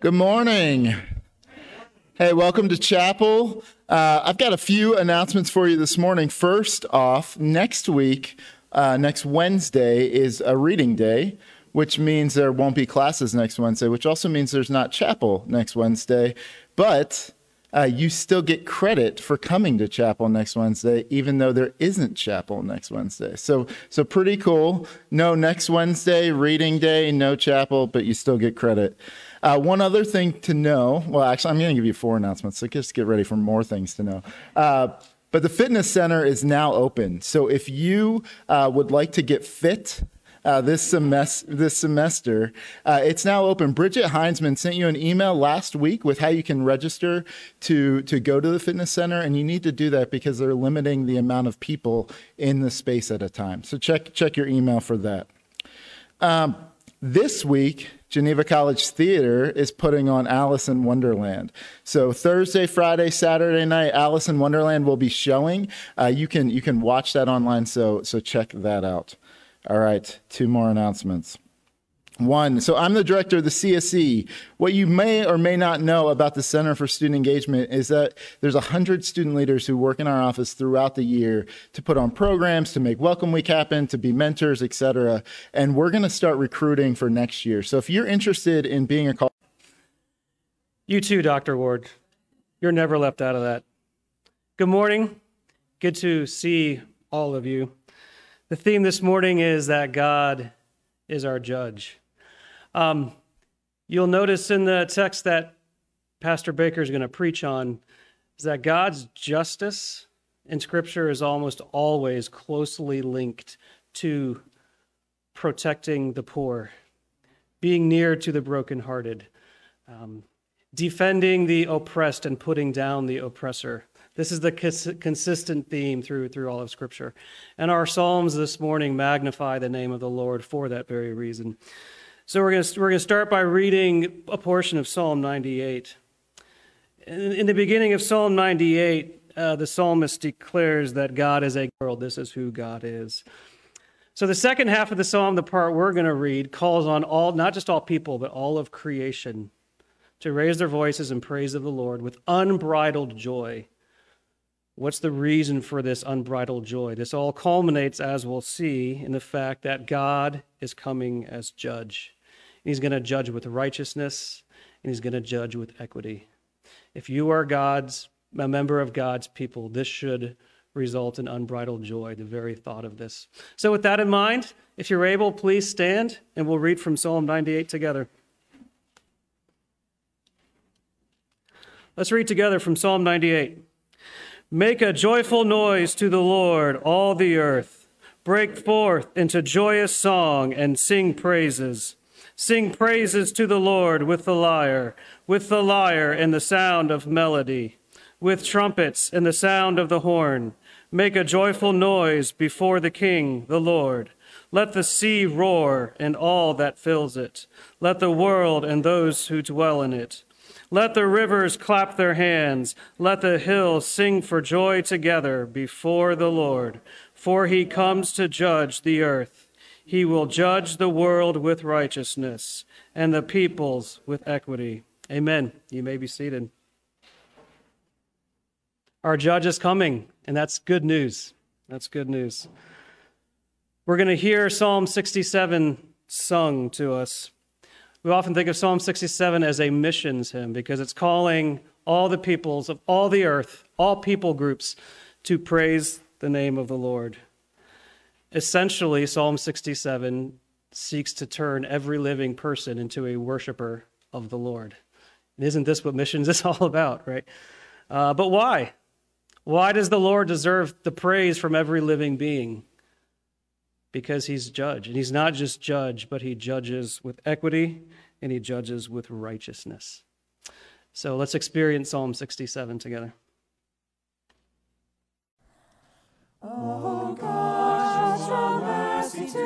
Good morning. Hey, welcome to chapel. Uh, I've got a few announcements for you this morning. First off, next week, uh, next Wednesday, is a reading day, which means there won't be classes next Wednesday, which also means there's not chapel next Wednesday. But uh, you still get credit for coming to chapel next Wednesday, even though there isn't chapel next Wednesday. So, so pretty cool. No next Wednesday reading day, no chapel, but you still get credit. Uh, one other thing to know. Well, actually, I'm going to give you four announcements. So just get ready for more things to know. Uh, but the fitness center is now open. So if you uh, would like to get fit uh, this, semester, this semester. Uh, it's now open. Bridget Heinzman sent you an email last week with how you can register to, to go to the fitness center, and you need to do that because they're limiting the amount of people in the space at a time. So check, check your email for that. Um, this week, Geneva College Theater is putting on Alice in Wonderland. So Thursday, Friday, Saturday night, Alice in Wonderland will be showing. Uh, you can you can watch that online. So so check that out. All right, two more announcements. One, so I'm the director of the CSE. What you may or may not know about the Center for Student Engagement is that there's 100 student leaders who work in our office throughout the year to put on programs, to make Welcome Week happen, to be mentors, etc. And we're going to start recruiting for next year. So if you're interested in being a call, you too, Dr. Ward. You're never left out of that. Good morning. Good to see all of you. The theme this morning is that God is our judge. Um, you'll notice in the text that Pastor Baker is going to preach on is that God's justice in Scripture is almost always closely linked to protecting the poor, being near to the brokenhearted, um, defending the oppressed and putting down the oppressor. This is the cons- consistent theme through, through all of Scripture. And our Psalms this morning magnify the name of the Lord for that very reason. So we're going to, we're going to start by reading a portion of Psalm 98. In, in the beginning of Psalm 98, uh, the psalmist declares that God is a world. This is who God is. So the second half of the psalm, the part we're going to read, calls on all, not just all people, but all of creation to raise their voices in praise of the Lord with unbridled joy What's the reason for this unbridled joy? This all culminates, as we'll see, in the fact that God is coming as judge. He's going to judge with righteousness, and he's going to judge with equity. If you are God's, a member of God's people, this should result in unbridled joy, the very thought of this. So, with that in mind, if you're able, please stand and we'll read from Psalm 98 together. Let's read together from Psalm 98. Make a joyful noise to the Lord, all the earth. Break forth into joyous song and sing praises. Sing praises to the Lord with the lyre, with the lyre and the sound of melody, with trumpets and the sound of the horn. Make a joyful noise before the King, the Lord. Let the sea roar and all that fills it. Let the world and those who dwell in it. Let the rivers clap their hands. Let the hills sing for joy together before the Lord. For he comes to judge the earth. He will judge the world with righteousness and the peoples with equity. Amen. You may be seated. Our judge is coming, and that's good news. That's good news. We're going to hear Psalm 67 sung to us. We often think of Psalm 67 as a missions hymn because it's calling all the peoples of all the earth, all people groups, to praise the name of the Lord. Essentially, Psalm 67 seeks to turn every living person into a worshiper of the Lord. And isn't this what missions is all about, right? Uh, but why? Why does the Lord deserve the praise from every living being? because he's judge. And he's not just judge, but he judges with equity and he judges with righteousness. So let's experience Psalm 67 together. Oh show mercy to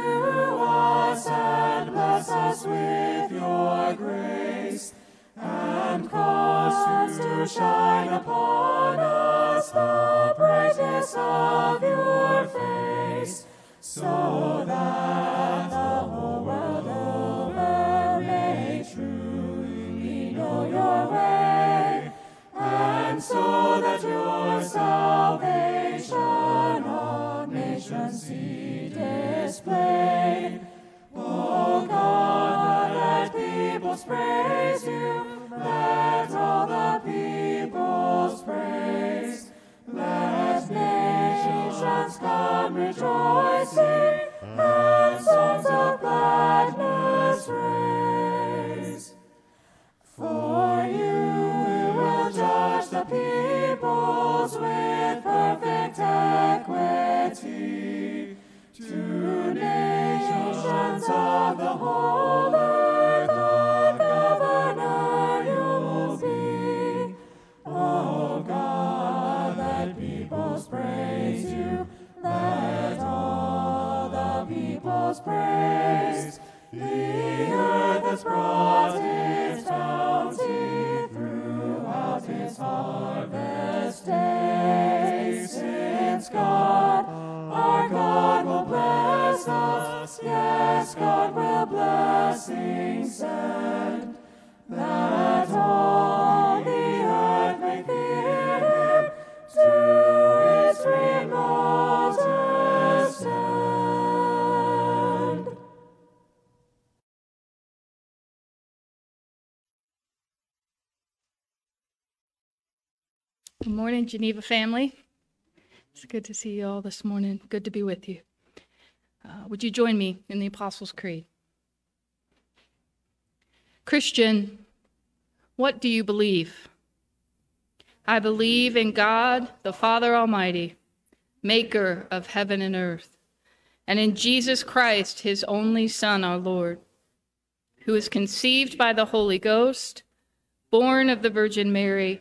us and bless us with your grace, and cause to shine upon us the brightness of your face, so that the whole world over may truly know your way, and so that your salvation on nations see plain. O oh God, let people spread. Good morning, Geneva family. It's good to see you all this morning. Good to be with you. Uh, would you join me in the Apostles' Creed? Christian, what do you believe? I believe in God, the Father Almighty, maker of heaven and earth, and in Jesus Christ, his only Son, our Lord, who was conceived by the Holy Ghost, born of the Virgin Mary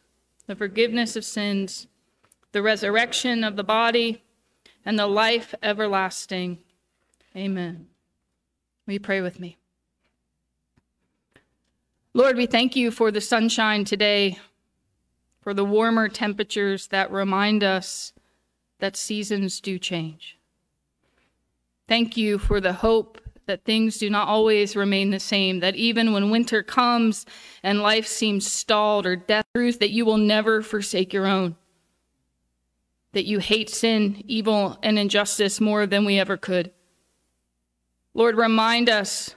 the forgiveness of sins, the resurrection of the body, and the life everlasting. Amen. Will you pray with me? Lord, we thank you for the sunshine today, for the warmer temperatures that remind us that seasons do change. Thank you for the hope that things do not always remain the same, that even when winter comes and life seems stalled or death, truth that you will never forsake your own, that you hate sin, evil, and injustice more than we ever could. Lord, remind us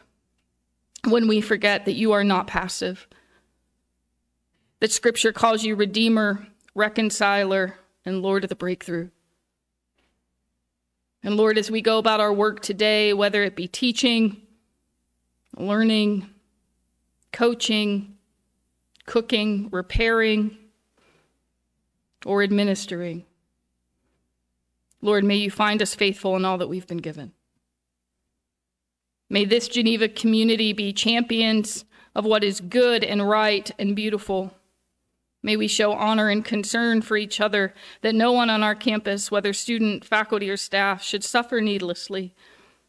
when we forget that you are not passive, that Scripture calls you Redeemer, Reconciler, and Lord of the breakthrough. And Lord, as we go about our work today, whether it be teaching, learning, coaching, cooking, repairing, or administering, Lord, may you find us faithful in all that we've been given. May this Geneva community be champions of what is good and right and beautiful. May we show honor and concern for each other that no one on our campus, whether student, faculty, or staff, should suffer needlessly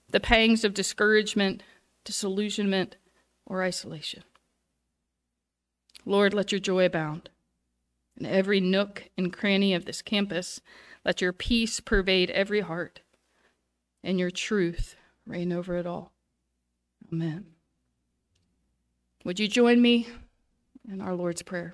the pangs of discouragement, disillusionment, or isolation. Lord, let your joy abound. In every nook and cranny of this campus, let your peace pervade every heart, and your truth reign over it all. Amen. Would you join me in our Lord's Prayer?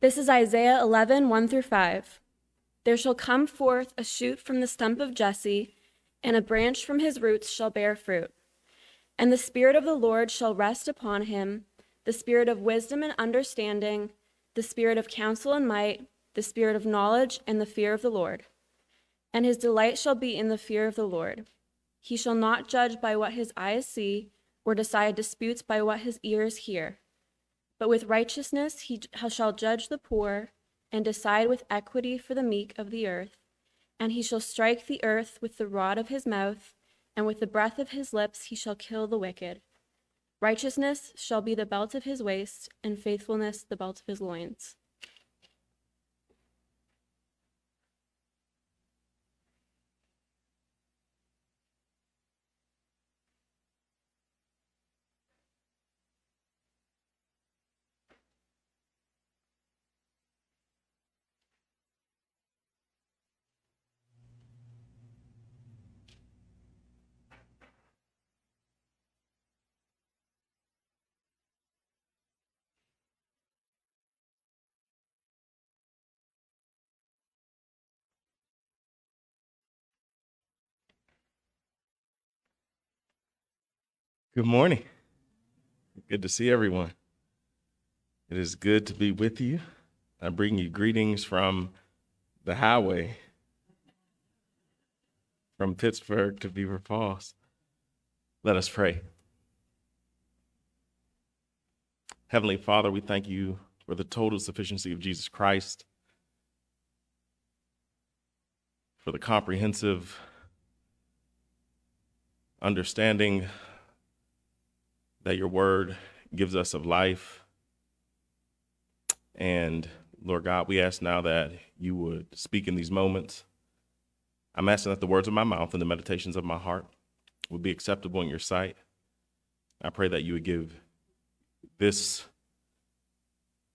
This is Isaiah 11, 1 through 5. There shall come forth a shoot from the stump of Jesse, and a branch from his roots shall bear fruit. And the Spirit of the Lord shall rest upon him the Spirit of wisdom and understanding, the Spirit of counsel and might, the Spirit of knowledge and the fear of the Lord. and his delight shall be in the fear of the Lord. He shall not judge by what his eyes see, or decide disputes by what his ears hear. But with righteousness he shall judge the poor, and decide with equity for the meek of the earth. And he shall strike the earth with the rod of his mouth, and with the breath of his lips he shall kill the wicked. Righteousness shall be the belt of his waist, and faithfulness the belt of his loins. Good morning. Good to see everyone. It is good to be with you. I bring you greetings from the highway from Pittsburgh to Beaver Falls. Let us pray. Heavenly Father, we thank you for the total sufficiency of Jesus Christ, for the comprehensive understanding that your word gives us of life. And Lord God, we ask now that you would speak in these moments. I'm asking that the words of my mouth and the meditations of my heart would be acceptable in your sight. I pray that you would give this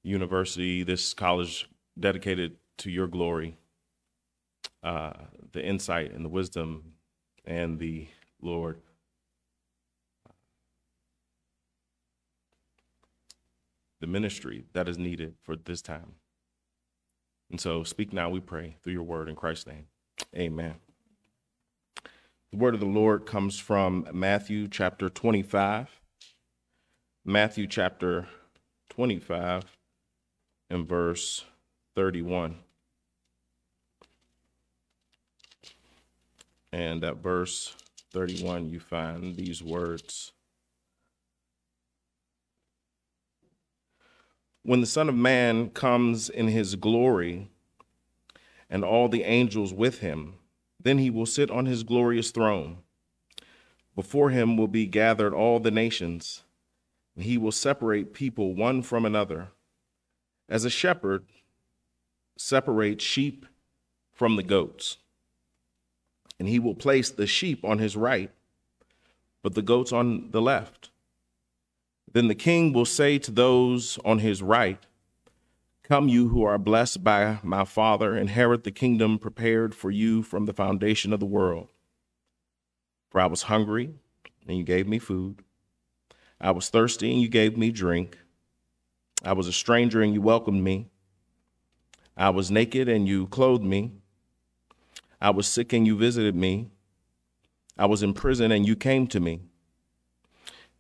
university, this college dedicated to your glory, uh, the insight and the wisdom and the Lord the ministry that is needed for this time. And so speak now, we pray, through your word in Christ's name. Amen. The word of the Lord comes from Matthew chapter 25. Matthew chapter 25 and verse 31. And at verse 31, you find these words. When the Son of Man comes in his glory and all the angels with him, then he will sit on his glorious throne. Before him will be gathered all the nations, and he will separate people one from another, as a shepherd separates sheep from the goats. And he will place the sheep on his right, but the goats on the left. Then the king will say to those on his right, Come, you who are blessed by my Father, inherit the kingdom prepared for you from the foundation of the world. For I was hungry, and you gave me food. I was thirsty, and you gave me drink. I was a stranger, and you welcomed me. I was naked, and you clothed me. I was sick, and you visited me. I was in prison, and you came to me.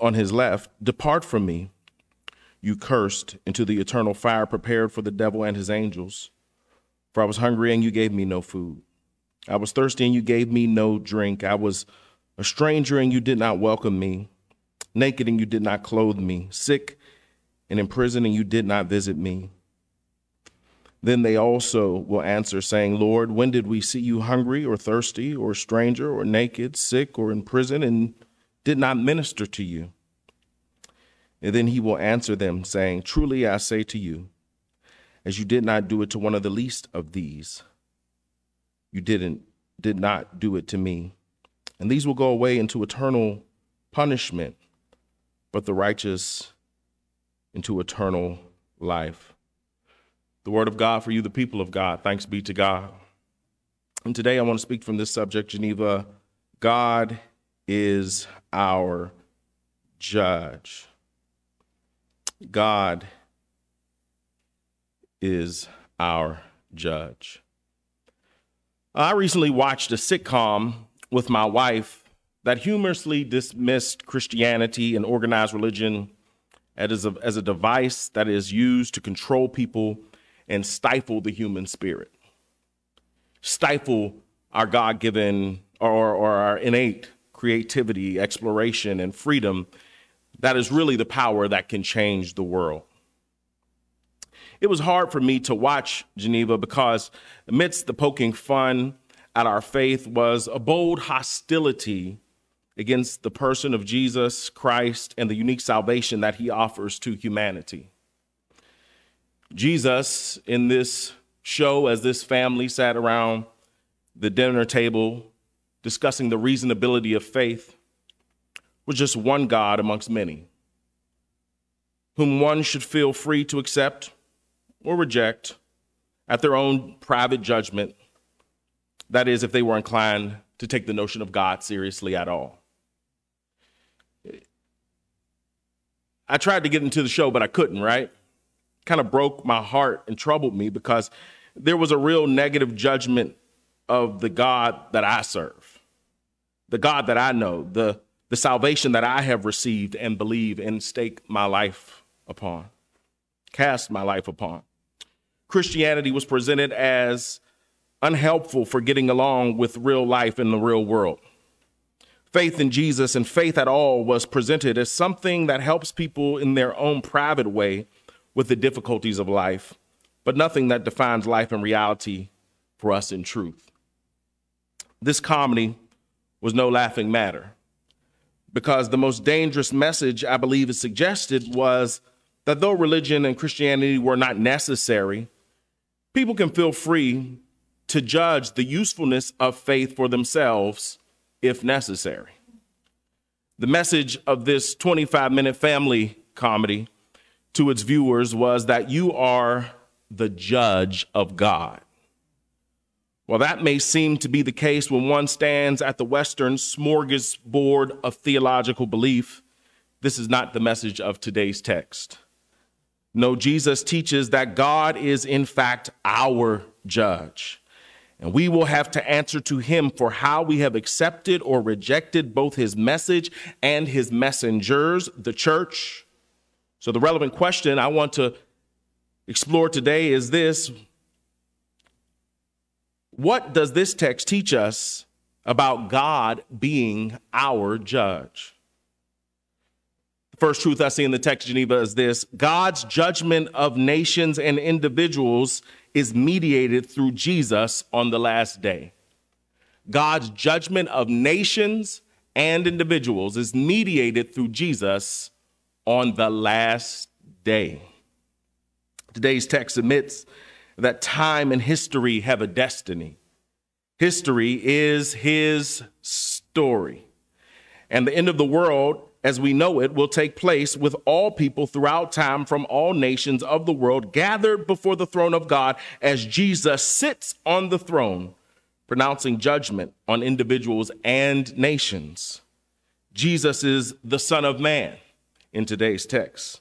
on his left, Depart from me, you cursed, into the eternal fire prepared for the devil and his angels. For I was hungry and you gave me no food. I was thirsty and you gave me no drink. I was a stranger and you did not welcome me. Naked and you did not clothe me. Sick and in prison and you did not visit me. Then they also will answer, saying, Lord, when did we see you hungry or thirsty or stranger or naked, sick or in prison, and did not minister to you? And then he will answer them, saying, Truly I say to you, as you did not do it to one of the least of these, you didn't did not do it to me. And these will go away into eternal punishment, but the righteous into eternal life. The word of God for you, the people of God. Thanks be to God. And today I want to speak from this subject, Geneva God is our judge. God is our judge. I recently watched a sitcom with my wife that humorously dismissed Christianity and organized religion as a, as a device that is used to control people and stifle the human spirit, stifle our God given or, or our innate creativity, exploration, and freedom that is really the power that can change the world. It was hard for me to watch Geneva because amidst the poking fun at our faith was a bold hostility against the person of Jesus Christ and the unique salvation that he offers to humanity. Jesus, in this show, as this family sat around the dinner table discussing the reasonability of faith, was just one God amongst many, whom one should feel free to accept or reject at their own private judgment. That is, if they were inclined to take the notion of God seriously at all. I tried to get into the show, but I couldn't, right? Kind of broke my heart and troubled me because there was a real negative judgment of the God that I serve, the God that I know, the, the salvation that I have received and believe and stake my life upon, cast my life upon. Christianity was presented as unhelpful for getting along with real life in the real world. Faith in Jesus and faith at all was presented as something that helps people in their own private way with the difficulties of life, but nothing that defines life and reality for us in truth. This comedy was no laughing matter because the most dangerous message I believe is suggested was that though religion and Christianity were not necessary, people can feel free to judge the usefulness of faith for themselves if necessary. The message of this 25 minute family comedy to its viewers was that you are the judge of God. Well, that may seem to be the case when one stands at the Western smorgasbord of theological belief. This is not the message of today's text. No, Jesus teaches that God is, in fact, our judge. And we will have to answer to him for how we have accepted or rejected both his message and his messengers, the church. So, the relevant question I want to explore today is this What does this text teach us about God being our judge? The first truth I see in the text, Geneva, is this God's judgment of nations and individuals is mediated through Jesus on the last day. God's judgment of nations and individuals is mediated through Jesus on the last day. Today's text admits that time and history have a destiny. History is his story. And the end of the world as we know it, will take place with all people throughout time from all nations of the world gathered before the throne of God as Jesus sits on the throne, pronouncing judgment on individuals and nations. Jesus is the Son of Man in today's text.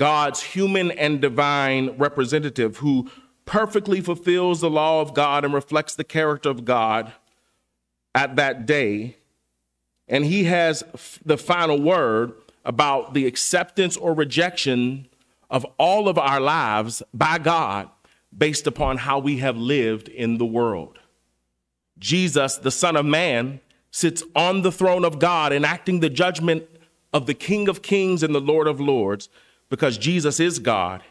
God's human and divine representative who perfectly fulfills the law of God and reflects the character of God at that day and he has the final word about the acceptance or rejection of all of our lives by God based upon how we have lived in the world. Jesus, the Son of Man, sits on the throne of God, enacting the judgment of the King of Kings and the Lord of Lords, because Jesus is God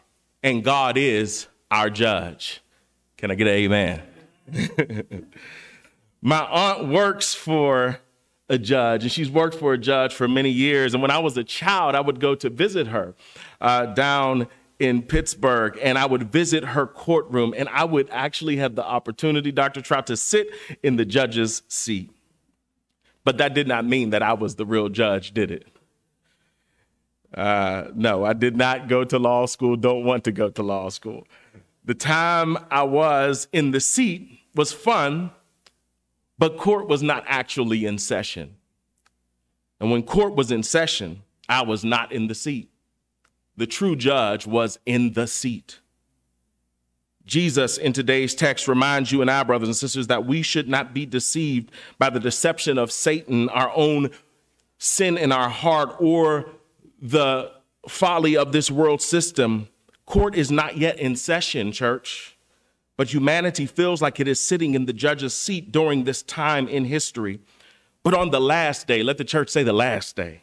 and God is our judge. Can I get an amen? My aunt works for a judge, and she's worked for a judge for many years. And when I was a child, I would go to visit her uh, down in Pittsburgh, and I would visit her courtroom, and I would actually have the opportunity, Dr. Trout, to sit in the judge's seat. But that did not mean that I was the real judge, did it? Uh, no, I did not go to law school, don't want to go to law school. The time I was in the seat was fun, but court was not actually in session. And when court was in session, I was not in the seat. The true judge was in the seat. Jesus in today's text reminds you and I, brothers and sisters, that we should not be deceived by the deception of Satan, our own sin in our heart, or the folly of this world system. Court is not yet in session, church, but humanity feels like it is sitting in the judge's seat during this time in history. But on the last day, let the church say the last day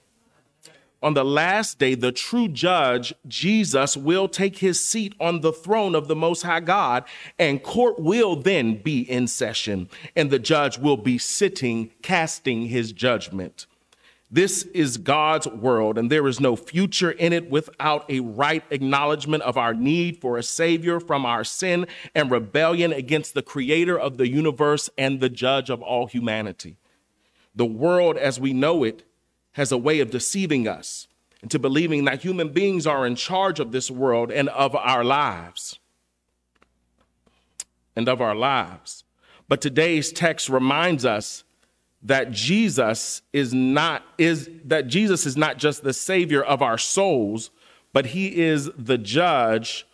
on the last day, the true judge, Jesus, will take his seat on the throne of the Most High God, and court will then be in session, and the judge will be sitting, casting his judgment. This is God's world, and there is no future in it without a right acknowledgement of our need for a Savior from our sin and rebellion against the Creator of the universe and the Judge of all humanity. The world as we know it has a way of deceiving us into believing that human beings are in charge of this world and of our lives. And of our lives. But today's text reminds us that Jesus is not is that Jesus is not just the savior of our souls, but he is the judge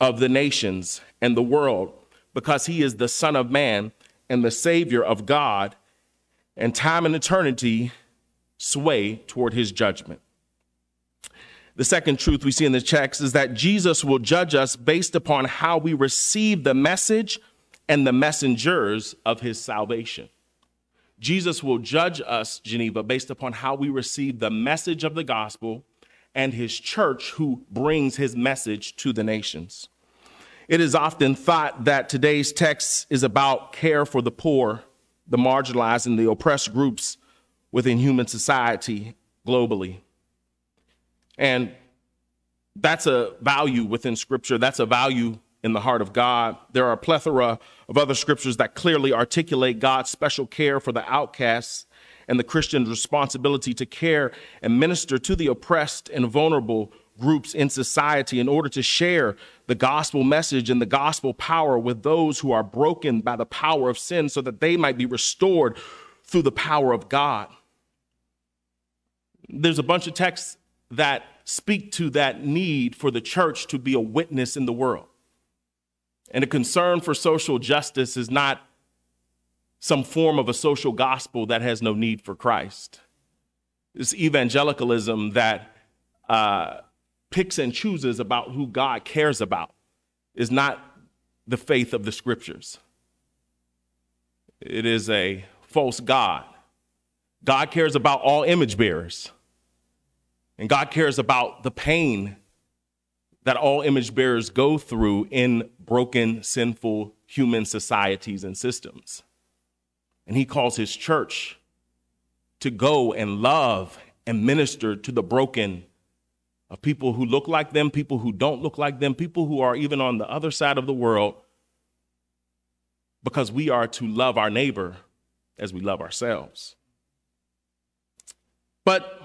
of the nations and the world because he is the son of man and the savior of God and time and eternity sway toward his judgment. The second truth we see in the text is that Jesus will judge us based upon how we receive the message and the messengers of his salvation. Jesus will judge us, Geneva, based upon how we receive the message of the gospel and his church who brings his message to the nations. It is often thought that today's text is about care for the poor, the marginalized, and the oppressed groups within human society globally. And that's a value within Scripture. That's a value in the heart of God. There are a plethora of other scriptures that clearly articulate God's special care for the outcasts and the Christian's responsibility to care and minister to the oppressed and vulnerable groups in society in order to share the gospel message and the gospel power with those who are broken by the power of sin so that they might be restored through the power of God there's a bunch of texts that speak to that need for the church to be a witness in the world. And a concern for social justice is not some form of a social gospel that has no need for Christ. It's evangelicalism that uh, picks and chooses about who God cares about, is not the faith of the scriptures. It is a false God. God cares about all image bearers. And God cares about the pain that all image bearers go through in broken, sinful human societies and systems. And He calls His church to go and love and minister to the broken of people who look like them, people who don't look like them, people who are even on the other side of the world, because we are to love our neighbor as we love ourselves. But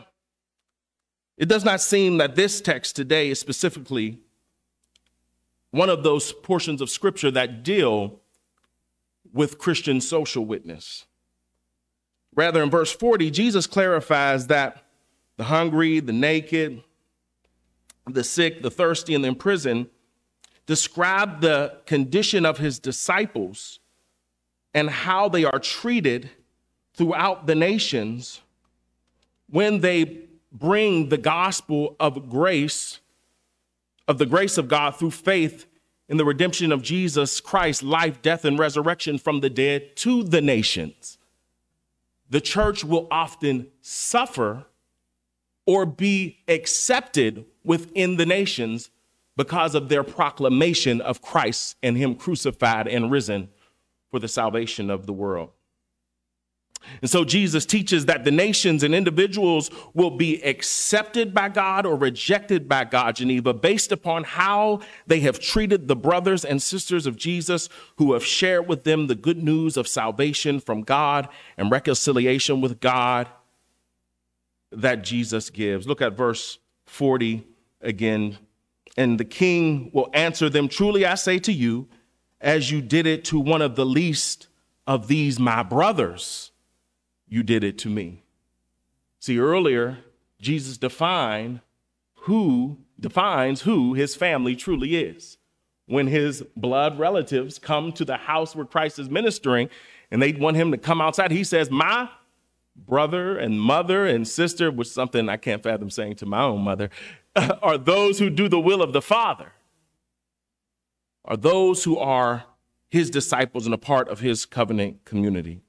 it does not seem that this text today is specifically one of those portions of scripture that deal with Christian social witness. Rather, in verse 40, Jesus clarifies that the hungry, the naked, the sick, the thirsty, and the imprisoned describe the condition of his disciples and how they are treated throughout the nations when they bring the gospel of grace, of the grace of God through faith in the redemption of Jesus Christ, life, death, and resurrection from the dead to the nations. The church will often suffer or be accepted within the nations because of their proclamation of Christ and Him crucified and risen for the salvation of the world. And so Jesus teaches that the nations and individuals will be accepted by God or rejected by God, Geneva, based upon how they have treated the brothers and sisters of Jesus who have shared with them the good news of salvation from God and reconciliation with God that Jesus gives. Look at verse 40 again. And the king will answer them Truly I say to you, as you did it to one of the least of these my brothers, you did it to me. See, earlier, Jesus defined who defines who his family truly is. When his blood relatives come to the house where Christ is ministering and they want him to come outside, he says, My brother and mother and sister, which is something I can't fathom saying to my own mother, are those who do the will of the Father, are those who are his disciples and a part of his covenant community.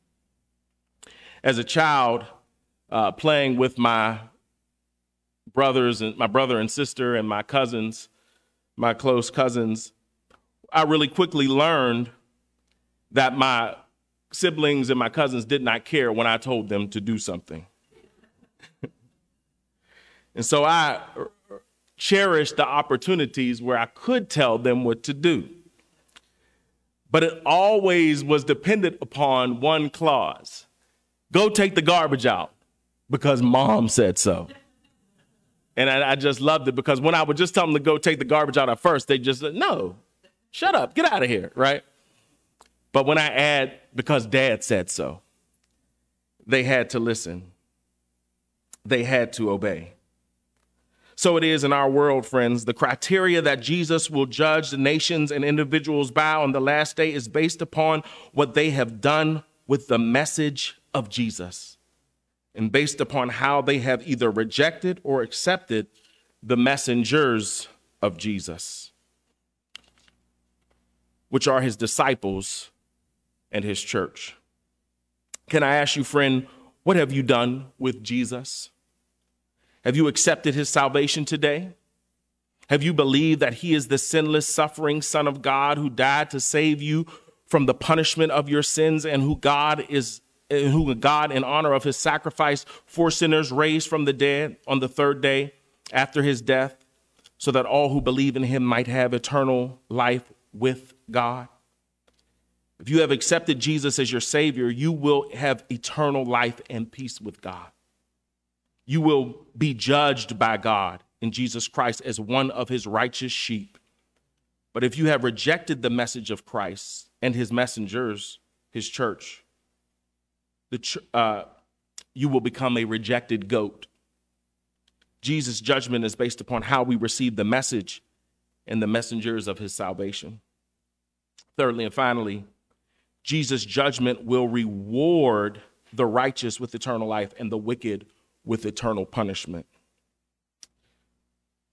As a child, uh, playing with my brothers and my brother and sister and my cousins, my close cousins, I really quickly learned that my siblings and my cousins did not care when I told them to do something. and so I cherished the opportunities where I could tell them what to do. But it always was dependent upon one clause go take the garbage out because mom said so. And I, I, just loved it because when I would just tell them to go take the garbage out at first, they just said, no, shut up, get out of here, right? But when I add, because dad said so, they had to listen, they had to obey. So it is in our world, friends. The criteria that Jesus will judge the nations and individuals by on the last day is based upon what they have done with the message of Jesus and based upon how they have either rejected or accepted the messengers of Jesus, which are his disciples and his church. Can I ask you, friend, what have you done with Jesus? Have you accepted his salvation today? Have you believed that he is the sinless, suffering Son of God who died to save you from the punishment of your sins and who God is who God in honor of his sacrifice for sinners raised from the dead on the third day after his death so that all who believe in him might have eternal life with God? If you have accepted Jesus as your Savior, you will have eternal life and peace with God. You will be judged by God in Jesus Christ as one of his righteous sheep. But if you have rejected the message of Christ and his messengers, his church, the, uh, you will become a rejected goat. Jesus' judgment is based upon how we receive the message and the messengers of his salvation. Thirdly and finally, Jesus' judgment will reward the righteous with eternal life and the wicked with eternal punishment.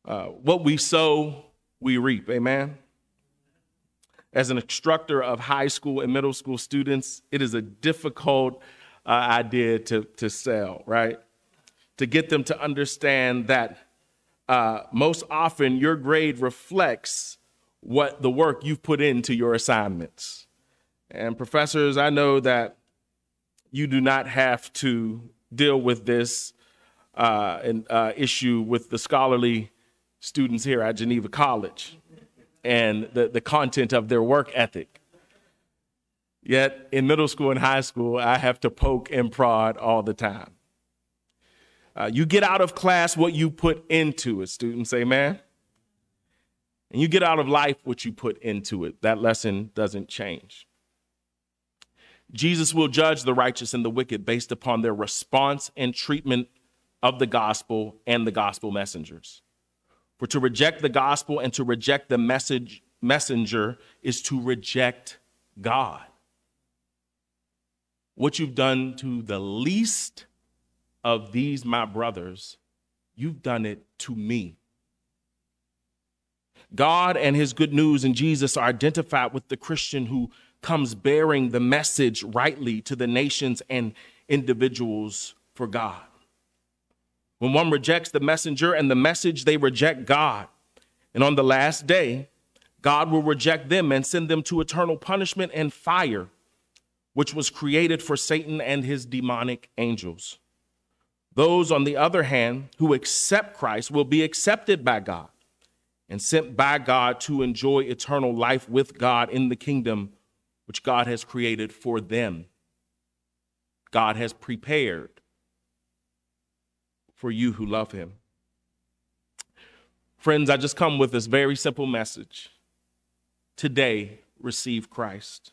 Uh, what we sow, we reap. Amen. As an instructor of high school and middle school students, it is a difficult uh, idea to, to sell, right? To get them to understand that uh, most often your grade reflects what the work you've put into your assignments. And professors, I know that you do not have to deal with this uh, an, uh, issue with the scholarly students here at Geneva College and the, the content of their work ethic. Yet in middle school and high school, I have to poke and prod all the time. Uh, you get out of class what you put into it, students, amen? And you get out of life what you put into it. That lesson doesn't change. Jesus will judge the righteous and the wicked based upon their response and treatment of the gospel and the gospel messengers. For to reject the gospel and to reject the message messenger is to reject God. What you've done to the least of these my brothers, you've done it to me. God and his good news and Jesus are identified with the Christian who comes bearing the message rightly to the nations and individuals for God. When one rejects the messenger and the message, they reject God. And on the last day, God will reject them and send them to eternal punishment and fire, which was created for Satan and his demonic angels. Those, on the other hand, who accept Christ will be accepted by God and sent by God to enjoy eternal life with God in the kingdom which God has created for them. God has prepared for you who love him. Friends, I just come with this very simple message. Today, receive Christ.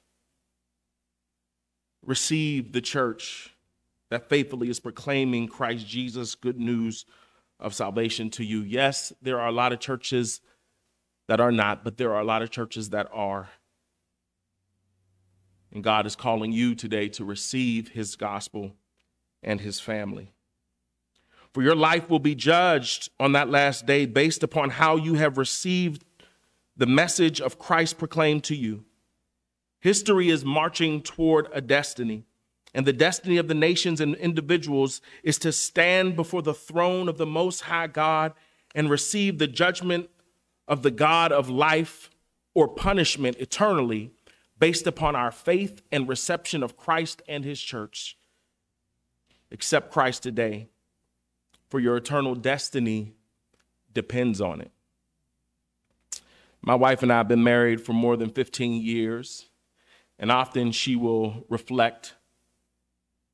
Receive the church that faithfully is proclaiming Christ Jesus, good news of salvation to you. Yes, there are a lot of churches that are not, but there are a lot of churches that are. And God is calling you today to receive his gospel and his family. For your life will be judged on that last day based upon how you have received the message of Christ proclaimed to you. History is marching toward a destiny, and the destiny of the nations and individuals is to stand before the throne of the Most High God and receive the judgment of the God of life or punishment eternally based upon our faith and reception of Christ and his church. Accept Christ today, for your eternal destiny depends on it. My wife and I have been married for more than 15 years, and often she will reflect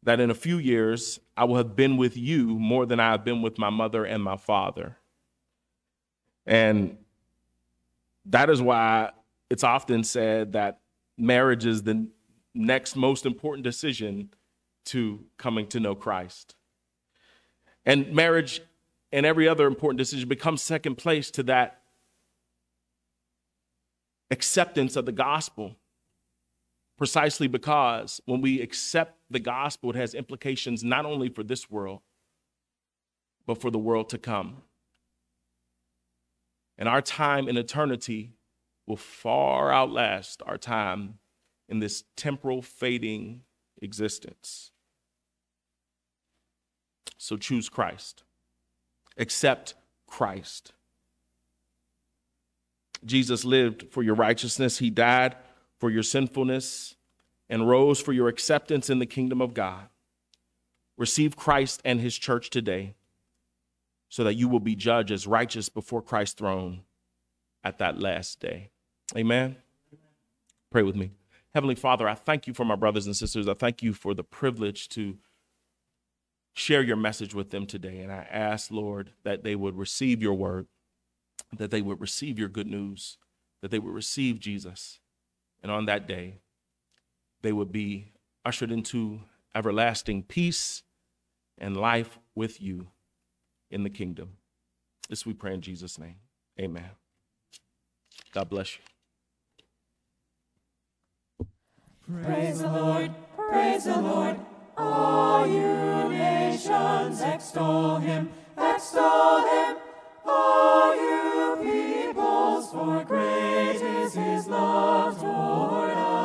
that in a few years I will have been with you more than I have been with my mother and my father. And that is why it's often said that marriage is the next most important decision to coming to know Christ. And marriage and every other important decision becomes second place to that acceptance of the gospel precisely because when we accept the gospel, it has implications not only for this world, but for the world to come. And our time in eternity will far outlast our time in this temporal, fading existence. So choose Christ, accept Christ. Jesus lived for your righteousness, He died for your sinfulness, and rose for your acceptance in the kingdom of God. Receive Christ and His church today so that you will be judged as righteous before Christ's throne at that last day. Amen. Pray with me. Heavenly Father, I thank you for my brothers and sisters. I thank you for the privilege to share your message with them today. And I ask, Lord, that they would receive your word, that they would receive your good news, that they would receive Jesus. And on that day, they would be ushered into everlasting peace and life with you in the kingdom. This we pray in Jesus' name. Amen. God bless you. Praise the Lord, praise the Lord. All you nations extol him, extol him. For great is his love toward